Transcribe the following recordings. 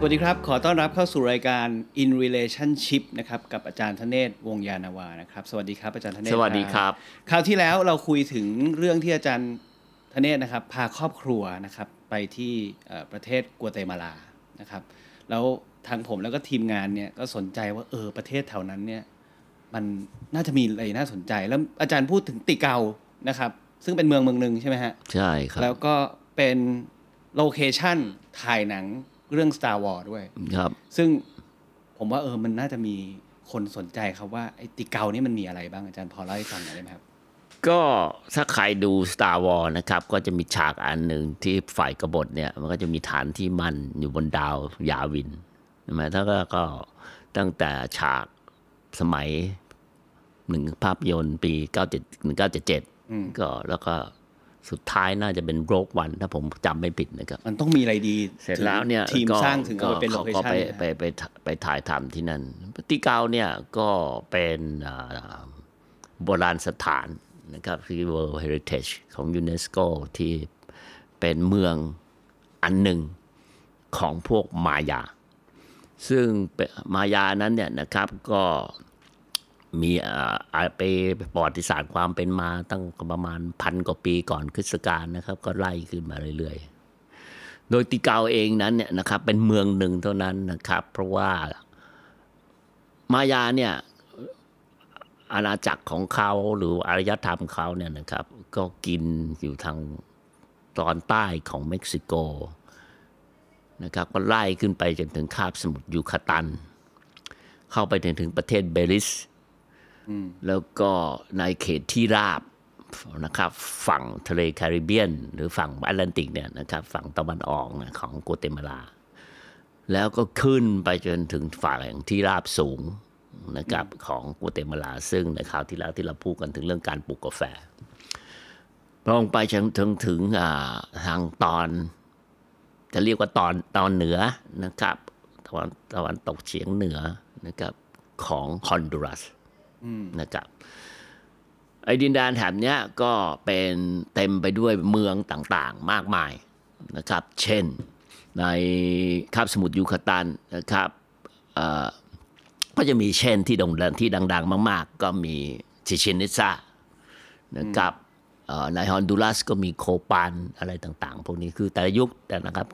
สวัสดีครับ ขอต้อนรับเข้าสู่รายการ In Relationship นะครับกับอาจารย์ธเนศวงศ์ยานนาวานะครับ สวัสดีครับอาจารย์ธเนศสวัสดีครับ คราวที่แล้วเราคุยถึงเรื่องที่อาจารย์ธเนศนะครับ พาครอบครัวนะครับไปที่เอ่อประเทศกัวเตมาลานะครับ แล้วทางผมแล้วก็ทีมงานเนี่ยก็สนใจว่าเออประเทศแถวนั้นเนี่ยมันน่าจะมีอะไรน่าสนใจ แล้วอาจารย์พูดถึงติเกานะครับ ซึ่งเป็นเมืองเมืองหนึ่งใช่ไหมฮะใช่ครับแล้วก็เป็นโลเคชั่นถ่ายหนัง เรื่อง Star Wars ด้วยครับ ซึ่งผมว่าเออมันน่าจะมีคนสนใจครับว่าไอ้ติเกานี่มันมีอะไรบ้างอาจารย์พอเล่าให้ฟังหน่อยได้ไหมครับ ก็ถ้าใครดู Star Wars นะครับ ก็จะมีฉากอันหนึ่งที่ฝ่ายกบฏเนี่ย มันก็จะมีฐานที่มั่นอยู่บนดาวยาวินใช่ไหมถ้าก็ก็ตั้งแต่ฉากสมัยหนึ่งภาพยนตร์ปี 97 1977ก็แล้วก็ สุดท้ายน่าจะเป็นโรกวันถ้าผมจำไม่ผิดนะครับ มันต้องมีอะไรดีเสร็จแล้วเนี่ยทีมก็สร้างถึงเอาไปเป็นโลเขาเคก็ชั่นไปเนี่ยไปไปไปถ่ายทำที่นั่นที่เกาเนี่ยก็เป็นอ่าโบราณสถานนะครับที่ World Heritage ของยูเนสโกที่เป็นเมืองอันหนึ่งของพวกมายา ซึ่งเป็นมายานั้นเนี่ยนะครับก็ มีไปประวัติศาสตร์ความเป็นมาตั้งประมาณพันกว่าปีก่อนคริสตกาลนะครับ ก็ไล่ขึ้นมาเรื่อยๆ โดยติเกาเองนั้นเนี่ยนะครับเป็นเมืองหนึ่งเท่านั้นนะครับ เพราะว่ามายาเนี่ยอาณาจักรของเขาหรืออารยธรรมเขาเนี่ยนะครับ ก็กินอยู่ทางตอนใต้ของเม็กซิโกนะครับก็ไล่ขึ้นไปจนถึงคาบสมุทรยูคาตัน เข้าไปถึงถึงประเทศเบลิส แล้วก็ในเขตที่ราบนะครับฝั่งทะเลแคริบเบียน หรือฝั่งแอตแลนติกเนี่ยนะครับฝั่งตะวันออกของกัวเตมาลา แล้วก็ขึ้นไปจนถึงฝั่งที่ราบสูงนะครับของกัวเตมาลา ซึ่งในคราวที่แล้วที่เราพูดกันถึงเรื่องการปลูกกาแฟลงไปจนถึงถึงอ่าทางตอน จะเรียกว่าตอนตอนเหนือนะครับตะวันตะวันตกเฉียงเหนือนะครับของฮอนดูรัส นะครับไอ้ดินแดนแถบนี้ก็เป็นเต็มไปด้วยเมืองต่างๆ มากมายนะครับ เช่นในคาบสมุทรยูคาตันนะครับก็จะมีเช่นที่โด่งดังที่ดัง ๆ มาก ๆ ก็มีชิเชนิซานะครับในฮอนดูรัสก็มีโคปานอะไรต่าง ๆ พวกนี้คือแต่ละยุคแต่นะครับ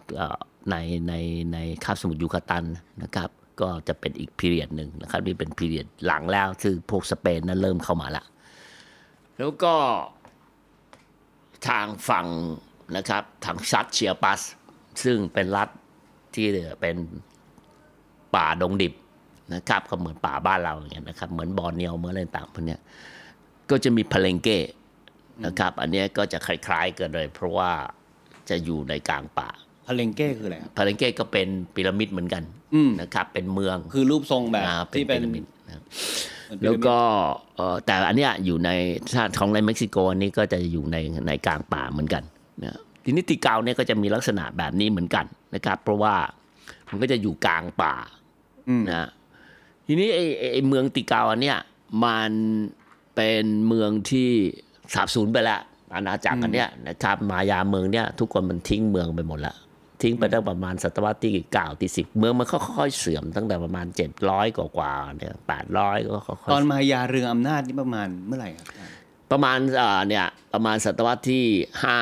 ในในในคาบสมุทรยูคาตันนะครับ ก็จะเป็นอีกพีเรียดหนึ่งนะครับนี่เป็นพีเรียดหลังแล้วซึ่งพวกสเปนนั้นเริ่มเข้ามาละแล้วก็ทางฝั่งนะครับทางซัดเชียปัส ซึ่งเป็นรัฐที่เป็นป่าดงดิบนะครับก็เหมือนป่าบ้านเราอย่างเงี้ยนะครับ เหมือนบอร์เนียวเหมือนอะไรต่างพวกเนี้ยก็จะมีพเลงเก้นะครับ อันนี้ก็จะคล้ายๆกันเลย เพราะว่าจะอยู่ในกลางป่า พาเลงเก้คืออะไรครับพาเลงเก้ก็เป็นพีระมิดเหมือนกันอืมนะครับเป็นเมืองคือรูปทรงแบบอ่าที่เป็นพีระมิดนะครับเหมือนพีแล้ระวมิดก็เอ่อแต่อันเนี้ยอยู่ในชาติของในเม็กซิโกอันนี้ก็จะอยู่ในในกลางป่าเหมือนกันนะทีนี้ติเกาเนี่ยก็จะมีลักษณะแบบนี้เหมือนกันนะครับ เพราะว่ามันก็จะอยู่กลางป่านะทีนี้ไอ้ไอ้ไอ้เมืองติเกาอันเนี้ยมันเป็นเมืองที่สาบสูญไปแล้วอาณาจักรอันเนี้ยนะครับมายาเมืองเนี้ยทุกคนมันทิ้งเมืองไปหมดละ ทิ้งไปตั้งประมาณศตวรรษที่เก้าที่สิบเมืองมันค่อยๆเสื่อมตั้งแต่ประมาณเจ็ดร้อยกว่าๆเนี่ยแปดร้อยก็ค่อยๆตอนมายาเรืองอำนาจนี่ประมาณเมื่อไหร่ครับอาจารย์ประมาณเอ่อเนี่ยประมาณศตวรรษที่ห้า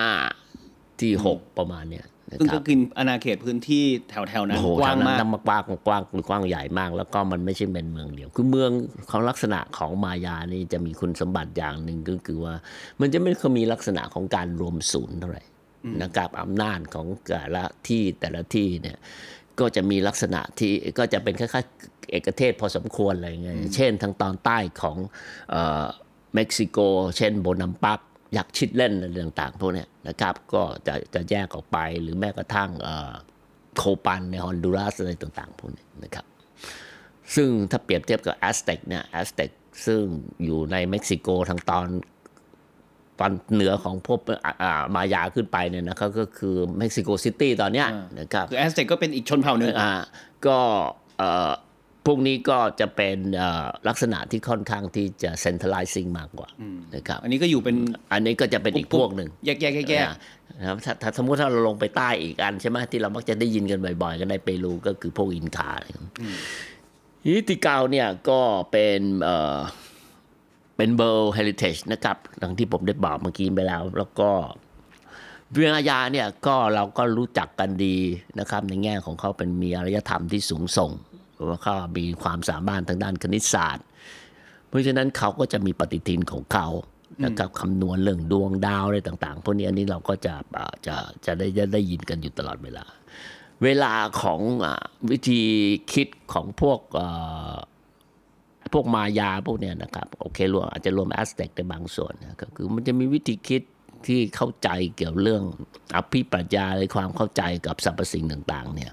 ที่หกประมาณเนี่ยนะซึ่งคก็รับกินอาณาเขตพื้นที่แถวๆนั้นโอ้โหกว้างมากทนั้นกว้างกว้างกว้างใหญ่มาก แล้วก็มันไม่ใช่เป็นเมืองเดียว คือเมืองของลักษณะของมายานี่จะมีคุณสมบัติอย่างหนึ่งก็คือว่า มันจะไม่ค่อยมีลักษณะของการรวมศูนย์เท่าไหร่ นะครับอำนาจของแต่ละที่แต่ละที่เนี่ยก็จะมีลักษณะที่ก็จะเป็นคล้ายๆเอกเทศพอสมควรอะไรเงี้ยเช่นทางตอนใต้ของเอ่อเม็กซิโก เช่นโบนัมปักอยากชิดเล่นอะไรต่างๆพวกเนี้ยนะครับก็จะจะแยกออกไปหรือแม้กระทั่งเอ่อโคปันในฮอนดูรัสอะไรต่างๆพวกนี้นะครับซึ่งถ้าเปรียบเทียบกับแอสเต็กเนี่ยแอสเต็กซึ่งอยู่ในเม็กซิโกทางตอน ตอนเหนือของพวกอ่าอ่ามายาขึ้นไปเนี่ยนะครับก็คือเม็กซิโกซิตี้ตอนเนี้ยอ่านนะครับคือแอสเต็กก็เป็นอีกชนเผ่าหนึ่งอ่าก็เอ่อพวกนี้ก็จะเป็นเอ่อลักษณะที่ค่อนข้างที่จะ centralizing มากกว่านะครับอันนี้ก็อยู่เป็นอันนี้ก็จะเป็นอีกพวกหนึ่งแยกแยกแยกแยกนะครับถ้าถ้าสมมติถ้าเราลงไปใต้อีกอันใช่ไหมที่เรามักจะได้ยินกันบ่อยๆ กันในเปรูก็คือพวกอินคาอะไรอย่างเงี้ยฮิติเกาเนี่ยก็ เป็นเอ่อเป็น World Heritage นะครับดังที่ผมได้บอกเมื่อกี้ไปแล้ว แล้วก็เวียงอายาเนี่ยก็เราก็รู้จักกันดีนะครับ ในแง่ของเขาเป็นมีอารยธรรมที่สูงส่งว่าเขามีความสามารถทางด้านคณิตศาสตร์ เพราะฉะนั้นเขาก็จะมีปฏิทินของเขานะครับคำนวณเรื่องดวงดาวอะไรต่าง ๆ พวกนี้อันนี้เราก็จะจะจะได้จะได้ยินกันอยู่ตลอดเวลา เวลาของอวิธีคิดของพวก พวกมายาพวกเนี้ยนะครับ โอเครวมอาจจะรวมแอสเต็กในบางส่วนนะก็คือมันจะมีวิธีคิดที่เข้าใจเกี่ยวเรื่องอภิปรายาในความเข้าใจกับสรรพสิ่งต่างๆเนี่ย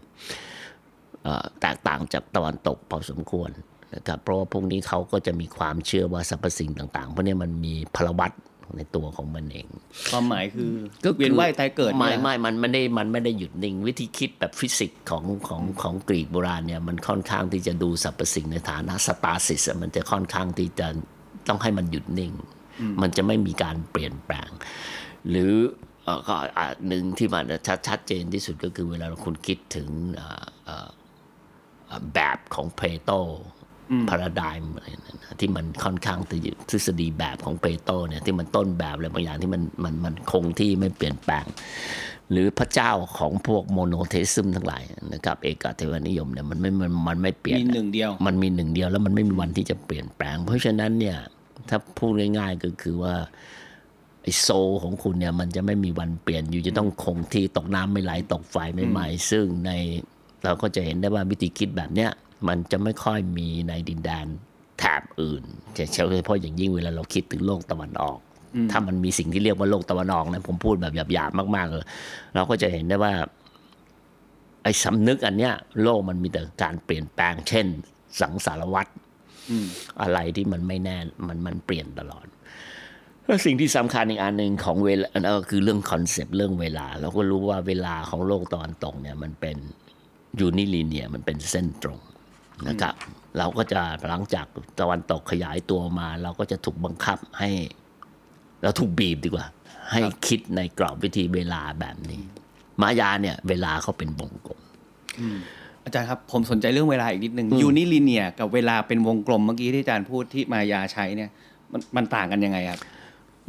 แตกต่างจากตะวันตกพอสมควรนะครับเพราะว่าพวกนี้เขาก็จะมีความเชื่อว่าสรรพสิ่งต่างๆพวกนี้มันมีพลวัต ในตัวของมันเอง ความหมายคือก็คือเวียนว่ายตายเกิดไม่เนี่ยไม่มันไม่ได้มันไม่ได้หยุดนิ่ง วิธีคิดแบบฟิสิกส์ของของของกรีกโบราณเนี่ยมันค่อนข้างที่จะดูสรรพสิ่งในฐานะสตาซิสมันจะค่อนข้างที่จะต้องให้มันหยุดนิ่ง มันจะไม่มีการเปลี่ยนแปลง หรือเอ่อก็อะหนึ่งที่มันชัดชัดเจนที่สุดก็คือเวลาคุณคิดถึงเอ่อเอ่อเอ่อแบบของเพโต พาราไดม์อะไรนั่นนะที่มันค่อนข้างที่จะทฤษฎีแบบของเพโตเนี่ยที่มันต้นแบบอะไรบางอย่างที่มันมันมันคงที่ไม่เปลี่ยนแปลง หรือพระเจ้าของพวกโมโนเทซึมทั้งหลายนะครับเอกเทวนิยมเนี่ยมันไม่มันมันไม่เปลี่ยนมีหนึ่งเดียว มันมีหนึ่งเดียวแล้วมันไม่มีวันที่จะเปลี่ยนแปลง เพราะฉะนั้นเนี่ยถ้าพูดง่ายๆก็คือว่าไอโซลของคุณเนี่ยมันจะไม่มีวันเปลี่ยนอยู่จะต้องคงที่ตกน้ำไม่ไหลตกไฟไม่ไหม้ซึ่งในเราก็จะเห็นได้ว่าวิธีคิดแบบเนี้ย มันจะไม่ค่อยมีในดินแดนแถบอื่นจะเฉพาะอย่างยิ่งเวลาเราคิดถึงโลกตะวันออก ถ้ามันมีสิ่งที่เรียกว่าโลกตะวันออกนะผมพูดแบบหยาบๆมากๆเลยเราก็จะเห็นได้ว่า ไอ้สำนึกอันเนี้ย โลกมันมีแต่การเปลี่ยนแปลง เช่น สังสารวัตรอะไรที่มันไม่แน่มันมันเปลี่ยนตลอดแล้วสิ่งที่สำคัญอีกอันหนึ่งของเวลาอันนั้นก็คือเรื่อง concept เรื่องเวลา เราก็รู้ว่าเวลาของโลกตะวันตกเนี่ย มันเป็น unilinear มันเป็นเส้นตรง นะครับ เราก็จะหลังจากตะวันตกขยายตัวมา เราก็จะถูกบังคับให้ เราถูกบีบดีกว่า ให้คิดในกรอบวิธีเวลาแบบนี้ มายาเนี่ย เวลาเขาเป็นวงกลมอาจารย์ครับผมสนใจเรื่องเวลาอีกนิดนึงยูนิลิเนียกับเวลาเป็นวงกลมเมื่อกี้ที่อาจารย์พูดที่มายาใช้เนี่ยมันมันต่างกันยังไงครับ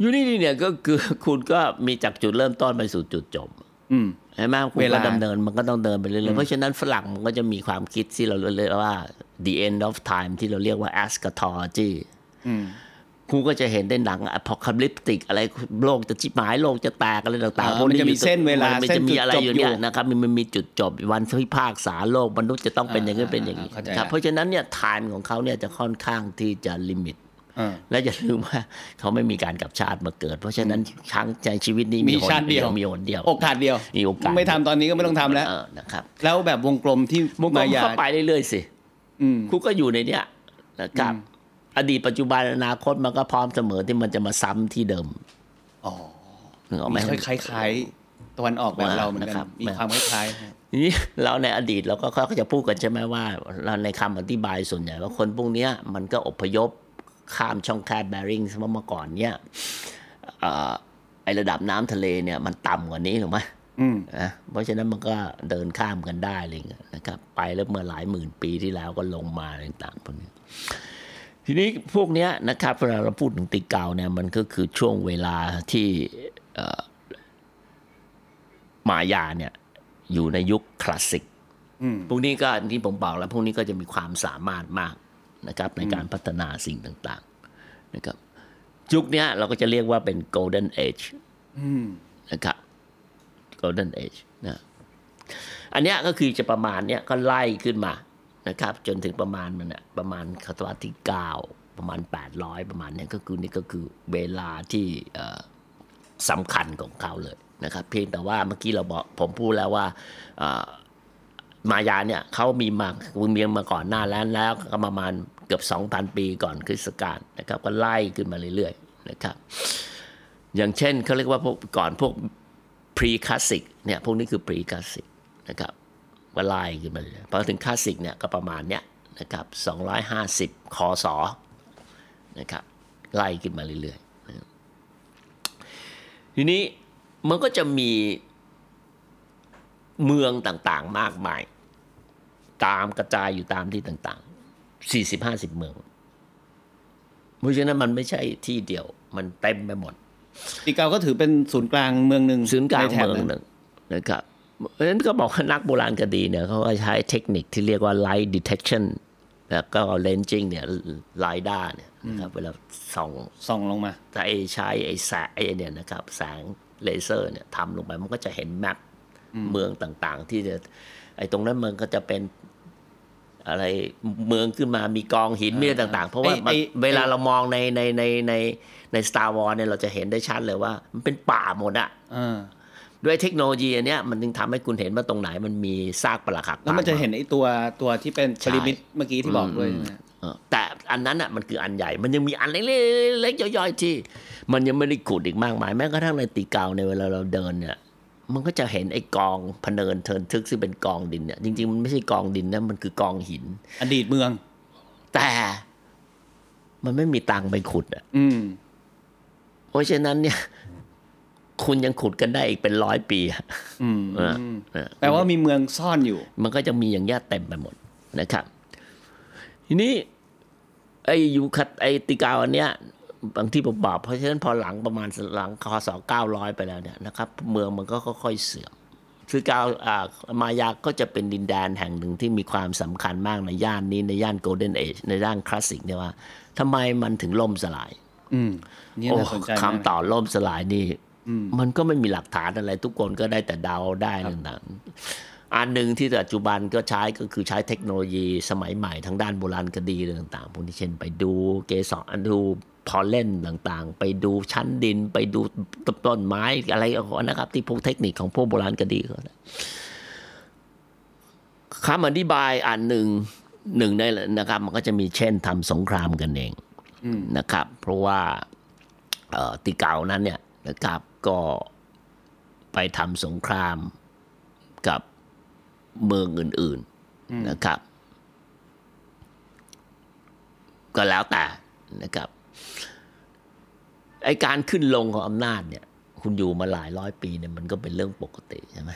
ยูนี่เนี่ยก็คือคุณก็มีจากจุดเริ่มต้นไปสู่จุดจบ อืมใช่ไหมคุณเวก็ลาดำเนินมันก็ต้องเดินไปเรื่อยๆ เพราะฉะนั้นฝรั่งมันก็จะมีความคิดที่เราเรียกว่า the end of time ที่เราเรียกว่า eschatology อืมคุณก็จะเห็นได้หนัง apocalyptic อะไรโลกจะจิบหายโลกจะแตกอะไรต่างอ่าๆพวกมันจะมีอยู่เส้นเวลามันเส้นจะมีอะไรจุดจบอยู่เนี่ยอยู่นะครับมันมันมีจุดจบวันที่ภาคษาโลกมนุษย์จะต้องเป็นอย่างนี้อ่าเป็นอย่างนี้เข้าใจครับละเพราะฉะนั้นเนี่ย time ของเขาเนี่ยจะค่อนข้างที่จะลิมิตอ่า และอย่าลืมว่าเขาไม่มีการกลับชาติมาเกิด เพราะฉะนั้นครั้งในชีวิตนี้มีหนชาติเดียวมีหนเดียวโอกาสเดียวมีโอกาสไม่ทำตอนนี้ก็ไม่ต้องทำแล้วเออนะครับ แล้วแบบวงกลมที่มุกมายาเข้าไปเรื่อยๆสิอืมคุณก็อยู่ในเนี้ยนะครับอดีตปัจจุบันอนาคตมันก็พร้อมเสมอที่มันจะมาซ้ำที่เดิมอ๋อนึกออกไหมมีคล้ายๆตะวันออกแบบเราเหมือนกันนะครับมีความคล้ายๆฮะทีนี้เราในอดีตเราก็เขาก็จะพูดกันใช่ไหมว่าเราในคำอธิบายส่วนใหญ่ว่าคนพวกเนี้ยมันก็อพยพ ข้ามช่องแคบแบริ่งเมื่อก่อนเนี่ยเอ่อไอระดับน้ำทะเลเนี่ยมันต่ำกว่านี้ถูกไหมอืมนะเพราะฉะนั้นมันก็เดินข้ามกันได้อะไรเงี้ยนะครับ ไปแล้วเมื่อหลายหมื่นปีที่แล้วก็ลงมาอะไรต่างๆพวกนี้ทีนี้พวกเนี้ยนะครับเวลาเราพูดถึงติเกาเนี่ยมันก็คือช่วงเวลาที่เอ่อมายาเนี่ยอยู่ในยุคคลาสสิกอืมพวกนี้ก็ที่ผมบอกแล้วพวกนี้ก็จะมีความสามารถมาก นะครับในการพัฒนาสิ่งต่างๆนะครับยุคเนี้ยเราก็จะเรียกว่าเป็น golden age อืมนะครับ golden age นะอันเนี้ยก็คือจะประมาณเนี้ยก็ไล่ขึ้นมานะครับ จนถึงประมาณมันเนี่ยประมาณศตวรรษที่9ประมาณ 800 ประมาณเนี้ยก็คือนี่ก็คือเวลาที่เอ่อสำคัญของเขาเลยนะครับ เพียงแต่ว่าเมื่อกี้เราบอกผมพูดแล้วว่าเอ่อ มายาเนี่ยเขามีมามีมาก่อนหน้าแล้วแล้วก็ประมาณเกือบ 2,000 ปีก่อนคริสต์กาลนะครับ ก็ไล่ขึ้นมาเรื่อยๆนะครับ อย่างเช่นเขาเรียกว่าพวกก่อนพวก pre classic เนี่ยพวกนี้คือ pre classic นะครับว่าไล่ขึ้นมาเลยพอถึงคลาสสิกเนี่ยก็ประมาณเนี้ยนะครับ250คอสอนะครับไล่ขึ้นมาเรื่อยๆทีนี้มันก็จะมี เมืองต่างๆ มากมาย ตามกระจายอยู่ตามที่ต่างๆ40-50เมือง เพราะฉะนั้นมันไม่ใช่ที่เดียว มันเต็มไปหมดติเกาก็ถือเป็นศูนย์กลางเมืองหนึ่งศูนย์กลางในแถบเมืองนั้นหนึ่งนะครับเพราะฉะนั้นก็บอกว่านักโบราณคดีเนี่ยเขาก็ใช้เทคนิคที่เรียกว่า light detection แล้วก็ lensing เนี่ยไลด้าเนี่ยนะครับเวลาส่องส่องลงมาถ้าไอ้ใช้ไอ้แสงไอ้เนี่ยนะครับแสงเลเซอร์เนี่ยทำลงไปมันก็จะเห็นแมป เมืองต่างๆ ที่จะไอ้ตรงนั้นมันก็จะเป็นอะไรเมืองขึ้นมามีกองหินมีอะไรต่าง ๆ เพราะว่าไอ้มันไอ้เวลาเรามองในในในในใน Star Wars เนี่ยเราจะเห็นได้ชัดเลยว่า มันเป็นป่าหมดอะเออด้วยเทคโนโลยีอันเนี้ยมันจึงทำให้คุณเห็นว่าตรงไหนมันมีซากปรักหักแล้วมันจะเห็นไอ้ตัวตัวที่เป็นใช่ปริมิตเมื่อกี้ที่บอกด้วยใช่ไหมเออแต่อันนั้นอะมันคืออันใหญ่ มันยังมีอันเล็กๆย่อยๆที่ มันยังไม่ได้ขุดอีกมากมายแม้กระทั่งในตีเกาในยเวลาเราเดินเนี่ย มันก็จะเห็นไอ้กองพะเนินเทินทึกซึ่งเป็นกองดินเนี่ยจริงๆมันไม่ใช่กองดินนะมันคือกองหิน อดีตเมือง แต่มันไม่มีตังค์ไปขุดอะอืมเพราะฉะนั้นเนี่ย คุณยังขุดกันได้อีกเป็นร้อยปีอะอืมเออเออแปลว่ามีเมืองซ่อนอยู่ มันก็จะมีอย่างเงี้ยเต็มไปหมดนะครับ ทีนี้ ไอ้ยูคัดไอ้ติกาลอันเนี้ย บางที่ผมบอกเพราะฉะนั้นพอหลังประมาณหลังคศเก้าร้อยไปแล้วเนี่ยนะครับ เมืองมันก็ค่อยๆเสื่อมคือกาวอ่ามายาก็จะเป็นดินแดนแห่งหนึ่งที่มีความสำคัญมากในย่านนี้ในย่าน golden age ในย่านคลาสสิกเนี่ยว่าทำไมมันถึงล่มสลาย อืมนี่โอ้น่าสนใจมากคำต่อล่มสลายนี่มันก็ไม่มีหลักฐานอะไร ทุกคนก็ได้แต่เดาได้ต่างๆอันหนึ่งที่ปัจจุบันก็ใช้ก็คือใช้เทคโนโลยีสมัยใหม่ทางด้านโบราณคดีอะไรต่างๆพวกนี้เช่นไปดูเกสรดู พอลเล่นต่างๆ ไปดูชั้นดินไปดูต้นไม้อะไรนะครับ ที่พวกเทคนิคของพวกโบราณคดีเขานะคำอธิบายอันหนึ่งหนึ่งในนะครับ มันก็จะมีเช่นทำสงครามกันเองนะครับ เพราะว่าเอ่อติเกานั้นเนี่ยนะครับก็ไปทำสงครามกับเมืองอื่น ๆนะครับ ก็แล้วแต่นะครับ ไอการขึ้นลงของอำนาจเนี่ย คุณอยู่มาหลายร้อยปีเนี่ยมันก็เป็นเรื่องปกติใช่ไหม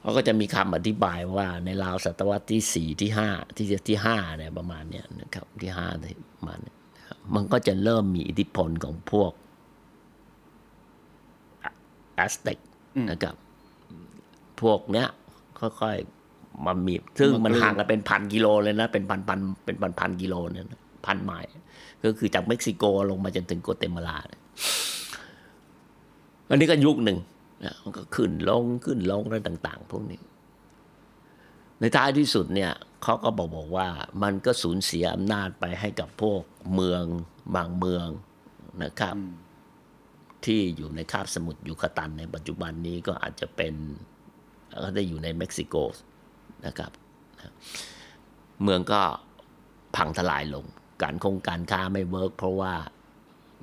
เขาก็จะมีคำอธิบายว่าในราวศตวรรษที่สี่ที่ห้าที่ที่ห้าเนี่ยประมาณเนี้ยนะครับที่ห้าที่ประมาณเนี้ยนะครับมันก็จะเริ่มมีอิทธิพลของพวกแอสเต็กนะครับ พวกเนี้ยค่อยๆมามี ซึ่งมันห่างกันเป็นพันกิโลเลยนะ เป็นพันพันเป็นพันพันกิโลเนี่ยนะ พันไมล์ก็คือจากเม็กซิโกลงมาจนถึงโกเตมาลาเนี่ยอันนี้ก็ยุคหนึ่งนะมันก็ขึ้นลงขึ้นลงอะไรต่าง ๆ พวกนี้ ในท้ายที่สุดเนี่ยเขาก็บอกบอกว่ามันก็สูญเสียอำนาจไปให้กับพวกเมืองบางเมืองนะครับ ที่อยู่ในคาบสมุทรยูคาตัน ในปัจจุบันนี้ก็อาจจะเป็นก็ได้อยู่ในเม็กซิโกนะครับ เมืองก็พังทลายลง การคงการค้าไม่ work เพราะว่า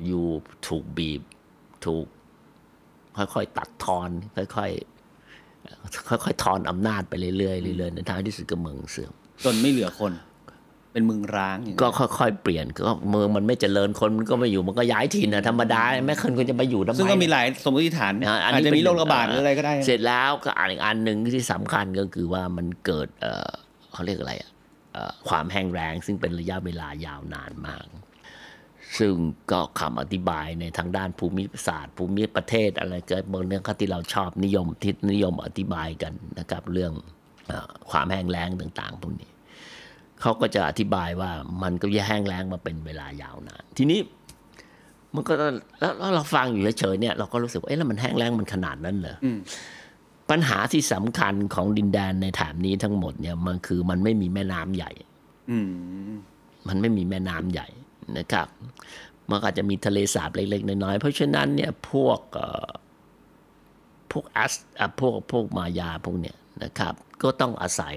you ถูกบีบ ถูก ค่อยๆตัดทอน ค่อยๆค่อยๆทอนอำนาจไปเรื่อยๆเรื่อยๆในท้ายที่สุดก็เมืองเสื่อมจนไม่เหลือคน เป็นเมืองร้างอย่างก็นั้นค่อยๆเปลี่ยนก็เมืองมันไม่เจริญคนมันก็ไม่อยู่มันก็ย้ายถิ่นนะธรรมดาแม่คนก็จะไปอยู่ทำไมซึ่งก็มีหลายสมมติฐานนะอันอาจนี้จะเป็นมีโรคระบาดหรืออะไรก็ได้ เสร็จแล้วก็อ่านอีกอันหนึ่งที่สำคัญก็คือว่ามันเกิดเอ่อเขาเรียกอะไรอะเอ่อ ความแห้งแรงซึ่งเป็นระยะเวลายาวนานมาก ซึ่งก็คำอธิบายในทางด้านภูมิศาสตร์ ภูมิประเทศอะไรก็บางเรื่องที่เราชอบนิยมที่นิยมอธิบายกันนะครับ เรื่องอความแห้งแล้งต่างๆพวกนี้เขาก็จะอธิบายว่ามันก็แห้งแล้งมาเป็นเวลายาวนาน ทีนี้มันก็แล้วเราฟังอยู่เฉยๆเนี่ยเราก็รู้สึกว่าเอ๊ะแล้วมันแห้งแล้งมันขนาดนั้นเหรอ ปัญหาที่สำคัญของดินแดนในแถบนี้ทั้งหมดเนี่ยมันคือมันไม่มีแม่น้ำใหญ่อืมมันไม่มีแม่น้ำใหญ่นะครับ มันก็อาจจะมีทะเลสาบเล็กๆน้อยๆเพราะฉะนั้นเนี่ยพวกเอ่อพวกอัสอะพวกพวกมายาพวกเนี่ยนะครับ ก็ต้องอาศัย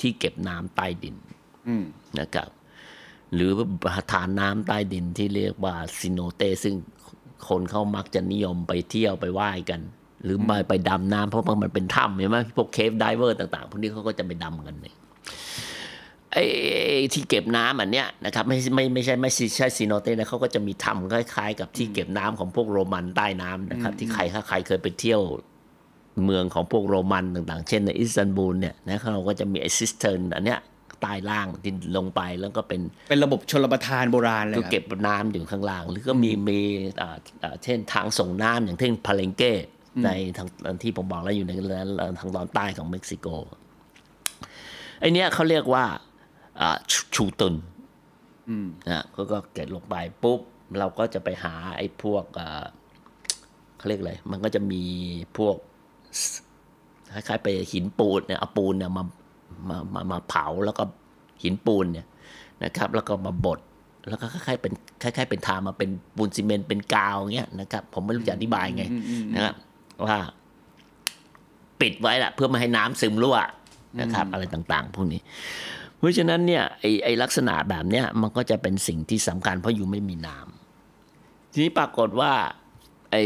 ที่เก็บน้ำใต้ดินอืมนะครับ หรือทานน้ำใต้ดินที่เรียกว่าซิโนเตซึ่งคนเขามักจะนิยมไปเที่ยวไปไหว้กัน หรือไปไปดำน้ำเพราะมันเป็นถ้ำเห็นไหมพวกเคฟไดเวอร์ต่างๆพวกนี้เขาก็จะไปดำกันเนี่ยไอ้ที่เก็บน้ำอันเนี้ยนะครับไม่ไม่ไม่ใช่ไม่ใช่ใช่ซีโนเต้นะเขาก็จะมีถ้ำคล้ายๆ กับที่เก็บน้ำของพวกโรมันใต้น้ำนะครับ ที่ใครถ้าใครเคยไปเที่ยวเมืองของพวกโรมันต่างๆ เช่นในอิสตันบูลเนี่ยนะเราก็จะมีไอซิสเทนอันเนี้ยใต้ล่างที่ลงไปแล้วก็เป็นเป็นระบบชลประทานโบราณเลยก็ครับเก็บน้ำอยู่ข้างล่าง หรือก็มีมีอ่าอ่าเช่นทางส่งน้ำอย่างเช่นพาเลงเก้ ในทางที่ผมบอกแล้วอยู่ในทางตอนใต้ของเม็กซิโกไอเนี้ยเขาเรียกว่าอ่าชูชูตุนนะก็ก็เก็บลงไปปุ๊บ เราก็จะไปหาไอ้พวกอ่าเขาเรียกอะไรมันก็จะมีพวกคล้ายๆไปหินปูนเนี่ยเอาปูนเนี่ยมามามามาเผาแล้วก็หินปูนเนี่ยนะครับ แล้วก็มาบดแล้วก็คล้ายๆเป็นคล้าย ๆ เป็นทามาเป็นปูนซีเมนต์เป็นกาวเงี้ยนะครับ ผมไม่รู้จะอธิบายไงนะครับ ว่า ปิดไว้แหละเพื่อไม่ให้น้ำซึมรั่วนะครับ อะไรต่างๆ พวกนี้ เพราะฉะนั้นเนี่ยไอไอลักษณะแบบเนี้ยมันก็จะเป็นสิ่งที่สำคัญเพราะอยู่ไม่มีน้ำทีนี้ปรากฏว่า ไอ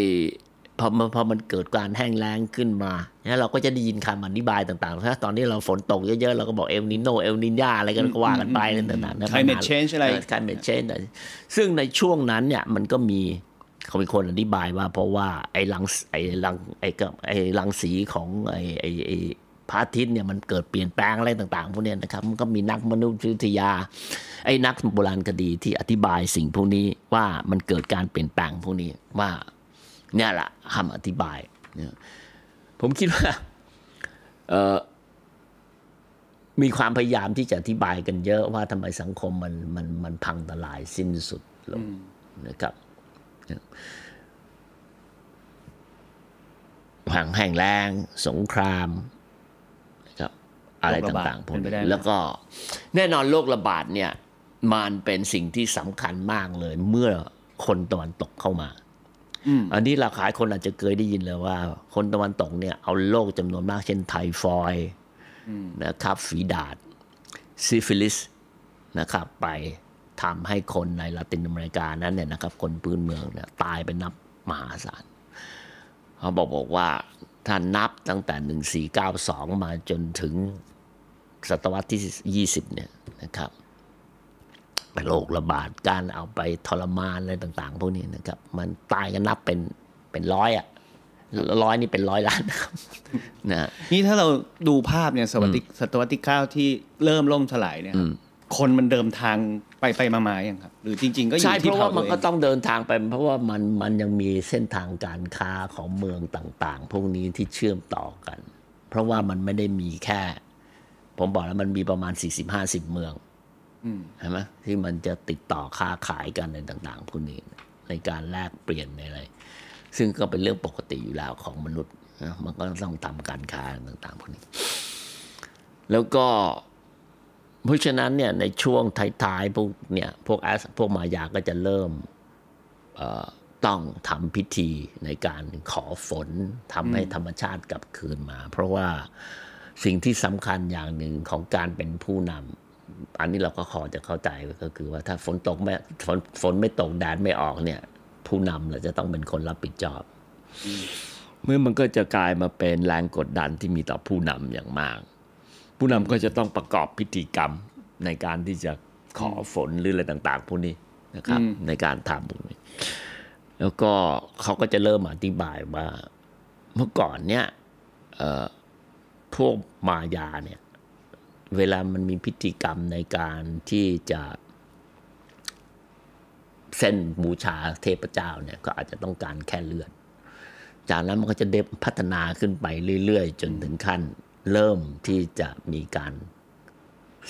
พอมันพอมันเกิดการแห้งแล้งขึ้นมาเนี่ยเราก็จะได้ยินคำอธิบายต่างๆถ้าตอนนี้เราฝนตกเยอะๆ เราก็บอกเอลนิโนเอลนินยาอะไรกันก็ว่ากันไปอะไรต่างๆนะ Climate change อะไร climate change อะไรซึ่งในช่วงนั้นเนี่ยมันก็มี เขามีคนอธิบายว่าเพราะว่าไอ้รังไอ้รังไอ้กับไอ้รังสีของไอ้ไอ้ไอ้พระอาทิตย์เนี่ยมันเกิดเปลี่ยนแปลงอะไรต่างๆพวกเนี้ยนะครับมันก็มีนักมนุษยวิทยา ไอ้นักโบราณคดีที่อธิบายสิ่งพวกนี้ว่ามันเกิดการเปลี่ยนแปลงพวกนี้ว่าเนี่ยแหละคำอธิบายเนี่ยผมคิดว่าเออมีความพยายามที่จะอธิบายกันเยอะว่าทำไมสังคมมันมันมันพังทลายสิ้นสุดลงนะครับ ห่างแห่งแรงสงครามนะครับอะไรโรคระบาดต่างๆพวกเป็นไปนี้ได้ไหมแล้วก็แน่นอนโรคระบาดเนี่ย มันเป็นสิ่งที่สำคัญมากเลย เมื่อคนตะวันตกเข้ามาอันนี้เราขายคนอาจจะเคยได้ยินเลยว่า คนตะวันตกเนี่ยเอาโรคจำนวนมากเช่นไทฟอยด์นะครับ ฝีดาษซิฟิลิสนะครับไป ทำให้คนในลาตินอเมริกานั้นเนี่ยนะครับ คนพื้นเมืองเนี่ยตายเป็นนับมหาศาลเขาบอกบอกว่าถ้านับตั้งแต่ 1492 มาจนถึงศตวรรษที่ 20 เนี่ยนะครับโรคระบาดการเอาไปทรมานอะไรต่าง ๆ พวกนี้นะครับ มันตายกันนับเป็นเป็นร้อยอะร้อยนี่เป็นร้อยล้านนะครับนะนี่ถ้าเราดูภาพเนี่ยสวัสดิศตวรรษที่เก้าที่เริ่มล่มสลายเนี่ย ครับคนมันเดิมทางไปไปมามาอย่างครับ หรือจริง ๆ ก็อยู่ใช่เพที่ราะเผ่าว่าตัมัวนเอก็งต้องเดินทางไป เพราะว่ามันมันยังมีเส้นทางการค้าของเมืองต่างๆ พวกนี้ที่เชื่อมต่อกัน เพราะว่ามันไม่ได้มีแค่ ผมบอกแล้วมันมีประมาณ 40-50 เมืองใช่ไหมที่มันจะติดต่อค้าขายกันในต่างๆพวกนี้ในการแลกเปลี่ยนในอะไร ซึ่งก็เป็นเรื่องปกติอยู่แล้วของมนุษย์นะมันก็ต้องทำการค้าต่างๆพวกนี้ แล้วก็ เพราะฉะนั้นเนี่ยในช่วงท้ายๆพวกเนี่ยพวกแอสพวกมายาก็จะเริ่มเอ่อต้องทำพิธีในการขอฝนทำให้ธรรมชาติกลับคืนมา เพราะว่าสิ่งที่สำคัญอย่างหนึ่งของการเป็นผู้นำอันนี้เราก็ขอจะเข้าใจก็คือว่าถ้าฝนตกไม่ฝนฝนไม่ตกแดดไม่ออกเนี่ย ผู้นำเราจะต้องเป็นคนรับผิดชอบ เมื่อมันก็จะกลายมาเป็นแรงกดดันที่มีต่อผู้นำอย่างมาก ผู้นำก็จะต้องประกอบพิธีกรรมในการที่จะขอฝนหรืออะไรต่าง ๆ พวกนี้นะครับ ในการทำพวกนี้ แล้วก็เขาก็จะเริ่มอธิบายว่าเมื่อก่อนเนี่ยเอ่อพวกมายาเนี่ย เวลามันมีพิธีกรรมในการที่จะเส้นบูชาเทพเจ้าเนี่ยก็อาจจะต้องการแค่เลือด จากนั้นมันก็จะเดบพัฒนาขึ้นไปเรื่อย ๆ จนถึงขั้น เริ่มที่จะมีการ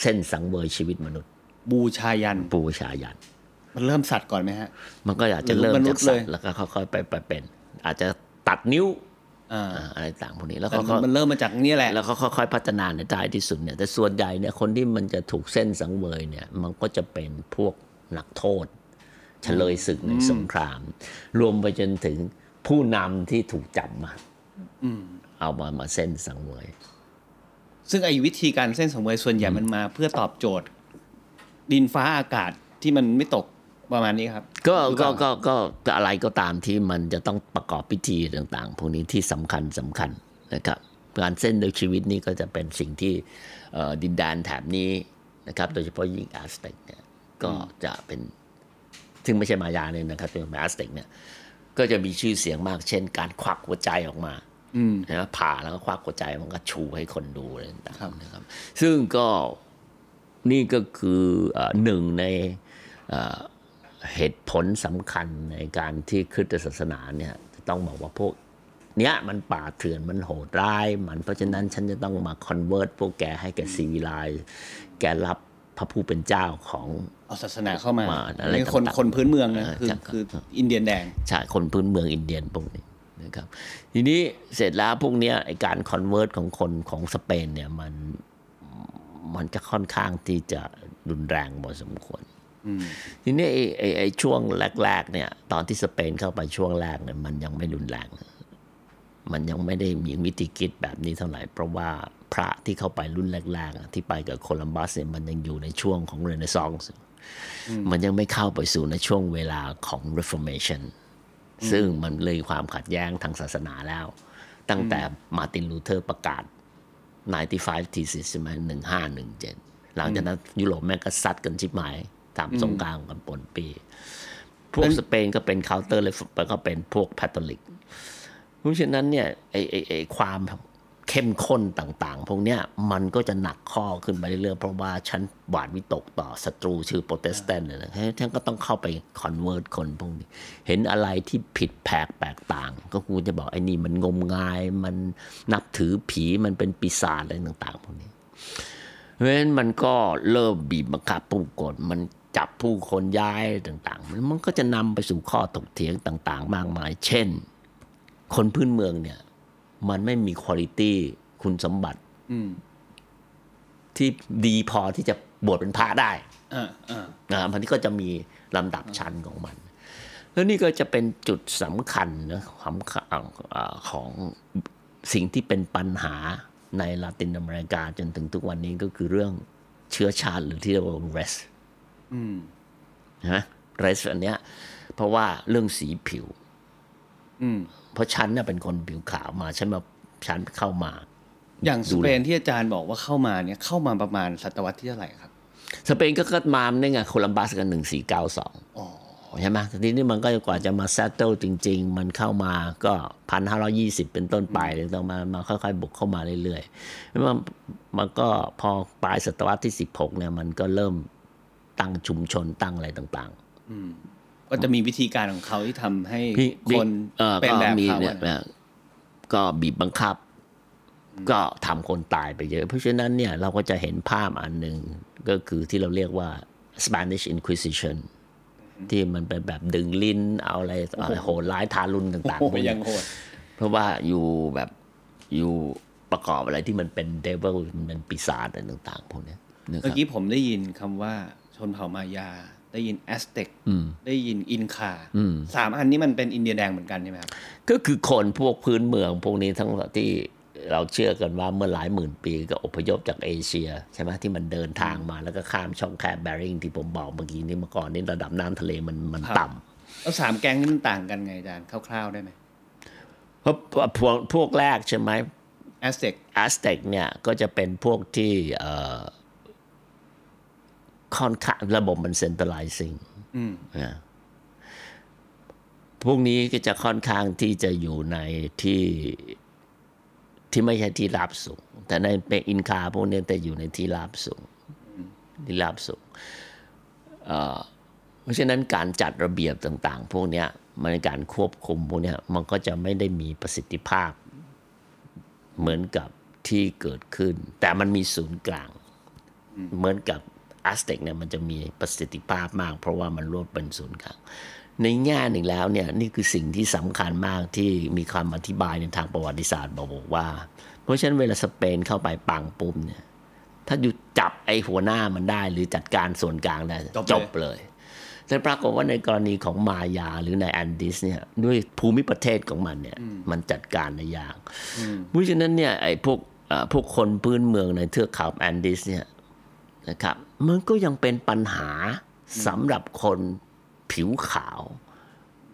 เส้นสังเวยชีวิตมนุษย์ บูชายันปูชายัน มันเริ่มสัตว์ก่อนไหมฮะ มันก็อยากจะหรือเริ่มมนุจาษกย์สัเลตยว์แล้วก็ค่อยๆไปไปเป็น อาจจะตัดนิ้วอ่าอ่าอะไรต่างพวกนี้แล้วแต่ก็มันเริ่มมาจากเนี่ยแหละแล้วก็ค่อยๆพัฒนาในท้ายที่สุดเนี่ย แต่ส่วนใหญ่เนี่ยคนที่มันจะถูกเส้นสังเวยเนี่ย มันก็จะเป็นพวกนักโทษเฉลยศึกในสงคราม รวมไปจนถึงผู้นำที่ถูกจับมาเอามามาเส้นสังเวย ซึ่งไอ้วิธีการเส้นสังเวยส่วนใหญ่มันมา เพื่อตอบโจทย์ ดินฟ้าอากาศที่มันไม่ตกประมาณนี้ครับ ก็หรือเปก็ล่าก็ก็ก็อะไรก็ตามที่มันจะต้องประกอบพิธีต่างๆพวกนี้ที่สำคัญสำคัญนะครับการเซ่นโดยชีวิตนี่ก็จะเป็นสิ่งที่เอ่อดินแดนแถบนี้นะครับโดยเฉพาะยิ่งแอสเต็กเนี่ยก็จะเป็นซึ่งไม่ใช่มายาเนี่ยนะครับเป็นแอสเต็กเนี่ยก็จะมีชื่อเสียงมากเช่น การควักหัวใจออกมา อืมนะผ่าแล้วก็ควักหัวใจมันก็ชูให้คนดูอะไรต่างๆนะครับ ซึ่งก็นี่ก็คือเอ่อหนึ่งในเอ่อเหตุผลสำคัญในการที่คริสตศาสนาเนี่ยจะต้องบอกว่าพวกเนี้ยมันป่าเถื่อนมันโหดร้าย มันเพราะฉะนั้นฉันจะต้องมา convert พวกแกให้แกศิวิไลซ์แกรับพระผู้เป็นเจ้าของเอาศาสนาเข้ามามาอะไรนี่คนต่างๆคนพื้นเมืองนะเออคือใช่ครับคืออินเดียนแดงใช่คนพื้นเมืองอินเดียนพวกนี้ นะครับทีนี้เสร็จแล้วพวกเนี้ยไอการ convert ของคนของสเปนเนี่ยมันมันจะค่อนข้างที่จะรุนแรงพอสมควรทีนี้ไอไอไอช่วงแรก ๆ เนี่ย ตอนที่สเปนเข้าไปช่วงแรกเนี่ยมันยังไม่รุนแรง มันยังไม่ได้มีวิธีคิดแบบนี้เท่าไหร่ เพราะว่าพระที่เข้าไปรุ่นแรกๆอะที่ไปกับโคลัมบัสเนี่ยมันยังอยู่ในช่วงของเรเนซองส์มันยังไม่เข้าไปสู่ในช่วงเวลาของ Reformation ซึ่งมันเลยความขัดแย้งทางศาสนาแล้ว ตั้งแต่มาร์ตินลูเทอร์ประกาศ 95 thesis ใช่ไหม1517 หลังจากนั้นยุโรปแม่งก็ซัดกันชิบหายทำสงครามกันป่นปี้ พวกสเปนก็เป็นเคาน์เตอร์เลยแล้วก็เป็นพวกคาทอลิก เพราะฉะนั้นเนี่ยไอไอไอความ เข้มข้นต่างๆ พวกเนี้ยมันก็จะหนักข้อขึ้นไปเรื่อยๆ เพราะว่าฉันหวาดวิตกต่อศัตรูชื่อโปรเตสแตนต์เนี่ยนะฉันก็ต้องเข้าไป convert คนพวกนี้ เห็นอะไรที่ผิดแผกแตกต่าง ก็กูจะบอกไอ้นี่มันงมงาย มันนับถือผีมันเป็นปีศาจอะไรต่างๆ พวกนี้ เพราะฉะนั้นมันก็เริ่มบีบบังคับผู้คนมันจับผู้คนย้ายต่างๆ มันมันก็จะนำไปสู่ข้อถกเถียงต่าง ๆ มากมาย เช่น คนพื้นเมืองเนี่ย มันไม่มีคุณ i t y คุณสมบัติอืมที่ดีพอที่จะบวชเป็นพระได้อ่าอ่านะมันก็จะมีลำดับชั้นของมัน แล้วนี่ก็จะเป็นจุดสำคัญนะของอ่าของสิ่งที่เป็นปัญหาในลาตินอเมริกาจนถึงทุกวันนี้ก็คือเรื่องเชื้อชาติหรือที่เรียกว่า race อืมนะ race อันเนี้ย เพราะว่าเรื่องสีผิวอืม เพราะฉันน่ะเป็นคนผิวขาวมาฉันมาฉันเข้ามา อย่างสดูแลเปนที่อาจารย์บอกว่าเข้ามาเนี่ยเข้ามาประมาณศตวรรษที่เท่าไหร่ครับ สเปนก็ก็มาเนี่ยไงโคลัมบัสกันหนึ่งสี่เก้าสองอ๋อใช่ไหมทีนี้มันก็กว่าจะมา s ซ t เ e จริง ๆ มันเข้ามาก็พันห้าร้อยี่สิบเป็นต้นไปเลยต้องมามาค่อยๆบุกเข้ามาเรื่อยๆแล้วมันมันก็พอปลายศตวรรษที่สิบหกเนี่ยมันก็เริ่มตั้งชุมชนตั้งอะไรต่าง ก็จะมีวิธีการของเขาที่ทำให้ๆพี่คนเอ่อเป็นก็แบบมีเขาเนี่ยอะนะก็บีบบังคับ ก็ทำคนตายไปเยอะ เพราะฉะนั้นเนี่ยเราก็จะเห็นภาพอันหนึ่งก็คือที่เราเรียกว่า Spanish Inquisition ที่มันเป็นแบบดึงลิ้นเอาอะไรอะไรโหดร้ายทารุณต่างๆโอ้พวกยัเนี้งยโหดเพราะว่าอยู่แบบอยู่ประกอบอะไรที่มันเป็นเดวิลมันเป็นปีศาจอะไรต่าง ๆ พวกเนี้ยนะคเมื่รัอบกี้ผมได้ยินคำว่าชนเผ่ามายา ได้ยินแอสเต็กได้ยินอินคาสามอันนี้มันเป็นอินเดียนแดงเหมือนกันใช่ไหมครับ ก็คือคนพวกพื้นเมืองพวกนี้ทั้งหมดที่เราเชื่อกันว่าเมื่อหลายหมื่นปีก็อพยพจากเอเชีย ใช่ไหมที่มันเดินทางมาแล้วก็ข้ามช่องแคบแบริงที่ผมบอกเมื่อกี้นี้เมื่อก่อนนี่ระดับน้ำทะเลมันมันครับต่ำแล้วสามแก๊งนี้มันต่างกันไงอาจารย์คร่าวๆได้ไหมเพราะพวกพวกแรกใช่ไหมแอสเต็กแอสเต็กเนี่ยก็จะเป็นพวกที่เอ่อ ค่อนข้างระบบมันเซ็น t ร a ไลซิงอืมนะพวกนี้ก็จะค่อนข้างที่จะอยู่ในที่ที่ไม่ใช่ที่ราบสูง แต่ในเป็นอินคาพวกนี้แต่อยู่ในที่ราบสูงที่ราบสูงเอ่อเพราะฉะนั้นการจัดระเบียบต่าง ๆ พวกเนี้ยมันในการควบคุมพวกเนี้ยมันก็จะไม่ได้มีประสิทธิภาพ เหมือนกับที่เกิดขึ้น แต่มันมีศูนย์กลาง เหมือนกับ แอสเต็กเนี่ยมันจะมีประสิทธิภาพมาก เพราะว่ามันรวมเป็นศูนย์กลางในแง่หนึ่งแล้วเนี่ยนี่คือสิ่งที่สำคัญมากที่มีคำอธิบายในทางประวัติศาสตร์บอกบอกว่า เพราะฉะนั้นเวลาสเปนเข้าไปปังปุ๊บเนี่ยถ้า you จับไอ้หัวหน้ามันได้ หรือจัดการส่วนกลางได้จบเลยจบเลยแต่ปรากฏว่าในกรณีของมายาหรือในแอนดิสเนี่ยด้วยภูมิประเทศของมันเนี่ยมันจัดการได้ยากเพราะฉะนั้นเนี่ยไอ้พวกเอ่อพวกคนพื้นเมืองในเทือกเขาแอนดิสเนี่ยนะครับ มันก็ยังเป็นปัญหาสำหรับคนผิวขาว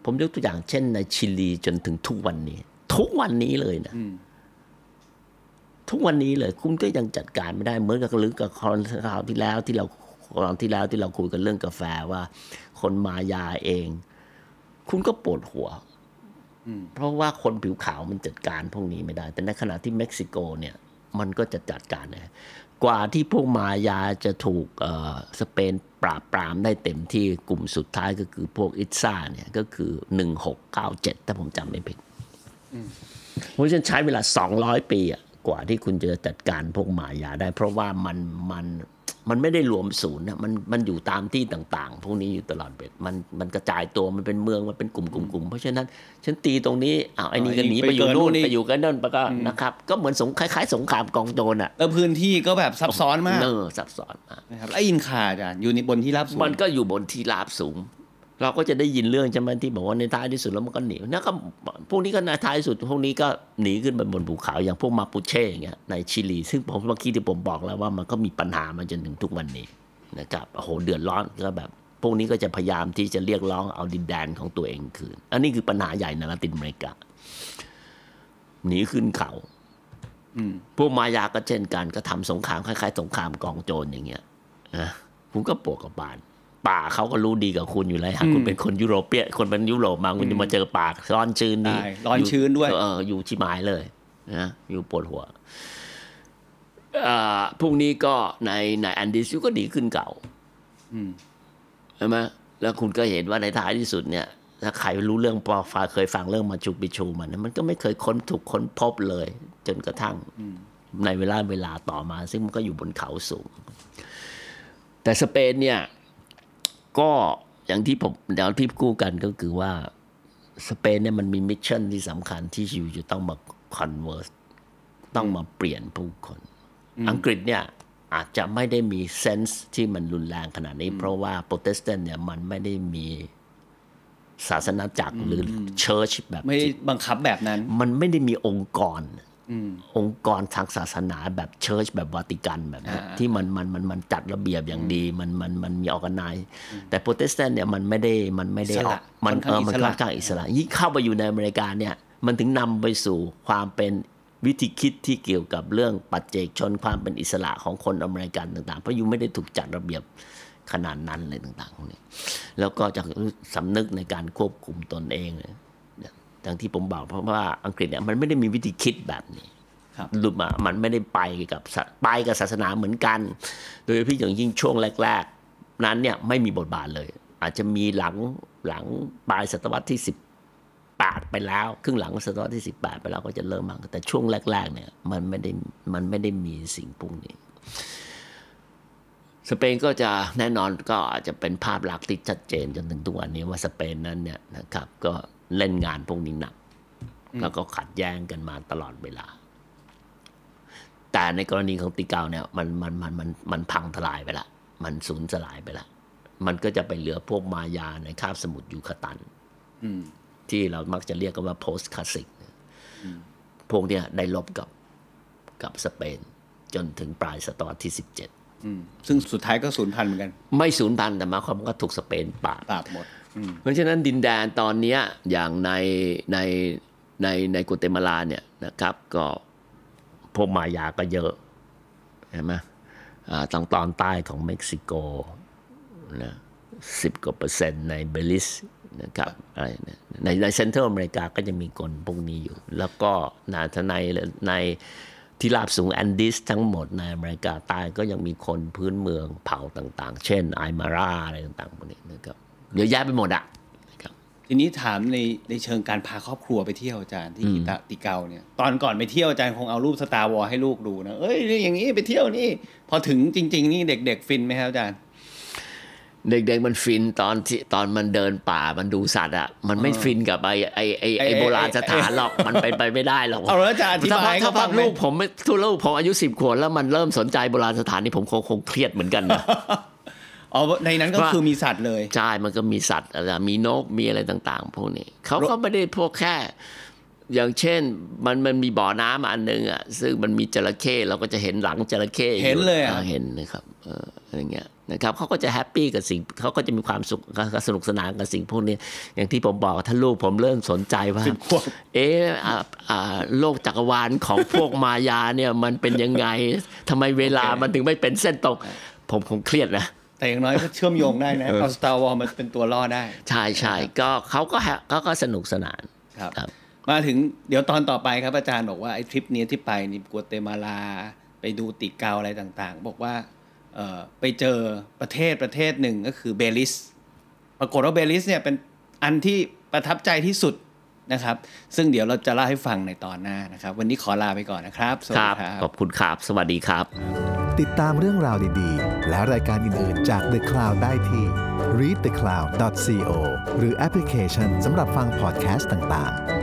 ผมยกตัวอย่างเช่นในชิลีจนถึงทุกวันนี้ ทุกวันนี้เลยนะทุกวันนี้เลย คุณก็ยังจัดการไม่ได้เหมือนกับหรือกับคราวที่แล้วที่เราคราวที่แล้วที่เราคุยกันเรื่องกาแฟว่า คนมายาเอง คุณก็ปวดหัวเพราะว่าคนผิวขาวมันจัดการพวกนี้ไม่ได้ แต่ในขณะที่เม็กซิโกเนี่ย มันก็จะจัดการนะ กว่าที่พวกมายาจะถูกเอ่อสเปนปราบปรามได้เต็มที่กลุ่มสุดท้ายก็คือพวกอิตซาเนี่ยก็คือ 1697 ถ้าผมจำไม่ผิดเพราะฉะนั้นใช้เวลา 200 ปีอะกว่าที่คุณจะจัดการพวกหมายาได้ เพราะว่ามันมัน มันไม่ได้รวมศูนย์นะมันมันอยู่ตามที่ต่างๆ พวกนี้อยู่ตลอดเวลามันมันกระจายตัวมันเป็นเมืองมันเป็นกลุ่มกลุ่มกลุ่มเพราะฉะนั้นฉันตีตรงนี้อ้าวไอ้นี่ก็หนีไปไปอยู่เกิดนู่นู่นนนี่ไปอยู่กันนั่นไปก็นะครับก็เหมือนสงคล้ายๆ สงครามกองโจรอะแล้วพื้นที่ก็แบบซับซ้อนมากเนอซับซ้อนมากนะครับแล้วอินคาอาจารย์อยู่ในบนที่ราบสูงมันก็อยู่บนที่ราบสูง เราก็จะได้ยินเรื่องใช่ไหมที่บอกว่าในท้ายที่สุดแล้วมันก็หนีนั่นก็พวกนี้ก็ในท้ายที่สุดพวกนี้ก็หนีขึ้นไปบนภูเขาอย่างพวกมาปูเช่อย่างเงี้ยในชิลี ซึ่งผมเมื่อกี้ที่ผมบอกแล้วว่ามันก็มีปัญหามาจนถึงทุกวันนี้นะครับโอ้โหเดือดร้อนก็แบบ พวกนี้ก็จะพยายามที่จะเรียกร้องเอาดินแดนของตัวเองคืน อันนี้คือปัญหาใหญ่ในลาตินอเมริกาหนีขึ้นเขาอืมพวกมายาก็เช่นกันก็ทำสงครามคล้ายๆสงครามกองโจรอย่างเงี้ยนะคุณก็ปวกกับบาน ป่าเขาก็รู้ดีกับคุณอยู่แล้วฮะคุณเป็นคนยุโรปเปียคนเป็นยุโรปมาคุณจะมาเจอป่าร้อนชื้นนี่ได้ร้อนชื้นด้วยเอออยู่ชิมายเลยนะอยู่ปวดหัวอ่าพวกนี้ก็ในในแอนดิสก็ดีขึ้นเก่าอืมใช่ไหมแล้วคุณก็เห็นว่าในท้ายที่สุดเนี่ย ถ้าใครรู้เรื่องปอฟาเคยฟังเรื่องมาชูปิชูมันมันก็ไม่เคยค้นถูกค้นพบเลย จนกระทั่งในเวลาเวลาต่อมา ซึ่งมันก็อยู่บนเขาสูง แต่สเปนเนี่ย ก็อย่างที่ผมเดี๋ยวที่กู้กันก็คือว่าสเปนเนี่ยมันมี mission ที่สำคัญที่ you จะต้องมา convert ต้องมาเปลี่ยนผู้คน อังกฤษเนี่ยอาจจะไม่ได้มี sense ที่มันรุนแรงขนาดนี้ เพราะว่าโปรเตสแตนต์เนี่ยมันไม่ได้มีศาสนาจักรหรือ church แบบไม่ได้บังคับแบบนั้น มันไม่ได้มีองค์กร อืมองค์กรทางศาสนาแบบ church แบบวาติกันแบบนี้อ่าที่มันมันมันมันจัดระเบียบอย่างดีมันมันมันมี organizeแต่โปรเตสแตนต์เนี่ยมันไม่ได้มันไม่ได้อิสอระอกมันค่อนเอข้างอมันอิสระค่อนข้างอิสระยิ่งเข้าไปอยู่ในอเมริกาเนี่ยมันถึงนำไปสู่ความเป็นวิธีคิดที่เกี่ยวกับเรื่องปัจเจกชนความเป็นอิสระของคนอเมริกันต่าง ๆ เพราะ you ไม่ได้ถูกจัดระเบียบขนาดนั้นเลยต่างๆพวกนี้แล้วก็จะสำนึกในการควบคุมตนเองเนี่ย อย่างที่ผมบอกเพราะว่าอังกฤษเนี่ยมันไม่ได้มีวิธีคิดแบบนี้ครับหลุดมา มันไม่ได้ไปกับศาไปกับศาสนาเหมือนกัน โดยเฉพี่อย่างยิ่งช่วงแรก ๆ นั้นเนี่ยไม่มีบทบาทเลย อาจจะมีหลังหลังปลายศตวรรษที่สิบแปดไปแล้ว ครึ่งหลังศตวรรษที่สิบแปดไปแล้วก็จะเริ่มมาแต่ช่วงแรก ๆ เนี่ยมันไม่ได้มันไม่ได้มีสิ่งพวกนี้ สเปนก็จะแน่นอนก็อาจจะเป็นภาพลักษณ์ที่ชัดเจนจนถึงทุกวันนี้ว่าสเปนนั้นเนี่ยนะครับ ก็ เล่นงานพวกนี้หนัก แล้วก็ขัดแย้งกันมาตลอดเวลา แต่ในกรณีของติเกาเนี่ยมันมันมันมันมันพังทลายไปละ มันสูญสลายไปละ มันก็จะไปเหลือพวกมายาในคาบสมุทรยูคาตันอืมที่เรามักจะเรียกกันว่า post classic พวกเนี้ยได้ลบกับกับสเปน จนถึงปลายศตวรรษที่17อืมซึ่งสุดท้ายก็สูญพันธุ์เหมือนกัน ไม่สูญพันธุ์แต่หมายความว่าก็ถูกสเปนปราบปราบหมดอืม เพราะฉะนั้นดินแดนตอนนี้อย่างในในในในกัวเตมาลาเนี่ยนะครับก็พวกมายาก็เยอะเห็นไหมทางตอนใต้ของเม็กซิโกนะสิบกว่าเปอร์เซ็นต์ในเบลีซนะครับอะไรในใน Central America ก็จะมีคนพวกนี้อยู่ แล้วก็นาทในในที่ราบสูงแอนดิสทั้งหมดในอเมริกาใต้ก็ยังมีคนพื้นเมืองเผ่าต่าง ๆ เช่นไอมาราอะไรต่างๆพวกนี้นะครับ เยอะแยะไปหมดอะนะครับทีนี้ถามในในเชิงการพาครอบครัวไปเที่ยวอาจารย์ที่กิตาติเกาเนี่ยตอนก่อนไปเที่ยวอาจารย์คงเอารูปสตาร์วอลให้ลูกดูนะเอ้ยอย่างนี้ไปเที่ยวนี่ พอถึงจริง ๆ นี่เด็ก ๆ ฟินไหมครับอาจารย์ เด็กๆมันฟินตอนที่ตอนมันเดินป่ามันดูสัตว์อะมันไม่ฟินกับไอ้ไอ้ไอ้ไอ้ไอ้ไอ้โบราณสถานหรอกมันเป็นไปไม่ได้หรอกเอาแล้วอาจารย์อธิถ้าบายให้ถ้าเขาฟัพังกไหมลูกผมไม่ทุลูกผมอายุสิบขวบแล้วมันเริ่มสนใจโบราณสถานนี่ผมคงคงเครียดเหมือนกันนะ อ๋อในนั้นก็ว่าคือมีสัตว์เลย ใช่ มันก็มีสัตว์อะไรมีนกมีอะไรต่างๆ พวกนี้เขาก็ไม่ได้พวกแค่ อย่างเช่นมันมันมีบ่อน้ำอันหนึ่งอะซึ่งมันมีจระเข้เราก็จะเห็นหลังจระเข้อเห็นเลยอะาเห็นนะครับเอออะไรเงี้ยนะครับเขาก็จะแฮปปี้กับสิ่งเขาก็จะมีความสุขสนุกสนานกับสิ่งพวกนี้อย่างที่ผมบอกถ้าลูกผมเริ่มสนใจว่าสิบขวบเอ๊ะอ่าอ่าโลกจักรวาลของพวกมายาเนี่ยมันเป็นยังไงทำไมเวลามันถึงไม่เป็นเส้นตรงผมคงเครียดนะ แต่อย่างน้อยก็เชื่อมโยงได้นะเอา Star Wars มาเป็นตัวล่อได้ ใช่ใช่ก็เขาก็ happy เขาก็สนุกสนานครับครับ มาถึงเดี๋ยวตอนต่อไปครับอาจารย์บอกว่าไอ้ทริปนี้ที่ไปนี่กัวเตมาลา ไปดูติกัลอะไรต่างๆ บอกว่าเอ่อไปเจอประเทศประเทศหนึ่งก็คือเบลีซ ปรากฏว่าเบลีซเนี่ยเป็นอันที่ประทับใจที่สุด นะครับ ซึ่งเดี๋ยวเราจะเล่าให้ฟังในตอนหน้านะครับ วันนี้ขอลาไปก่อนนะครับสวัสคดีรับครับขอบคุณครับ สวัสดีครับ ติดตามเรื่องราวดีๆ และรายการอื่นๆจาก The Cloud ได้ที่ readthecloud.co หรือแอปพลิเคชันสำหรับฟังพอดแคสต์ต่างๆ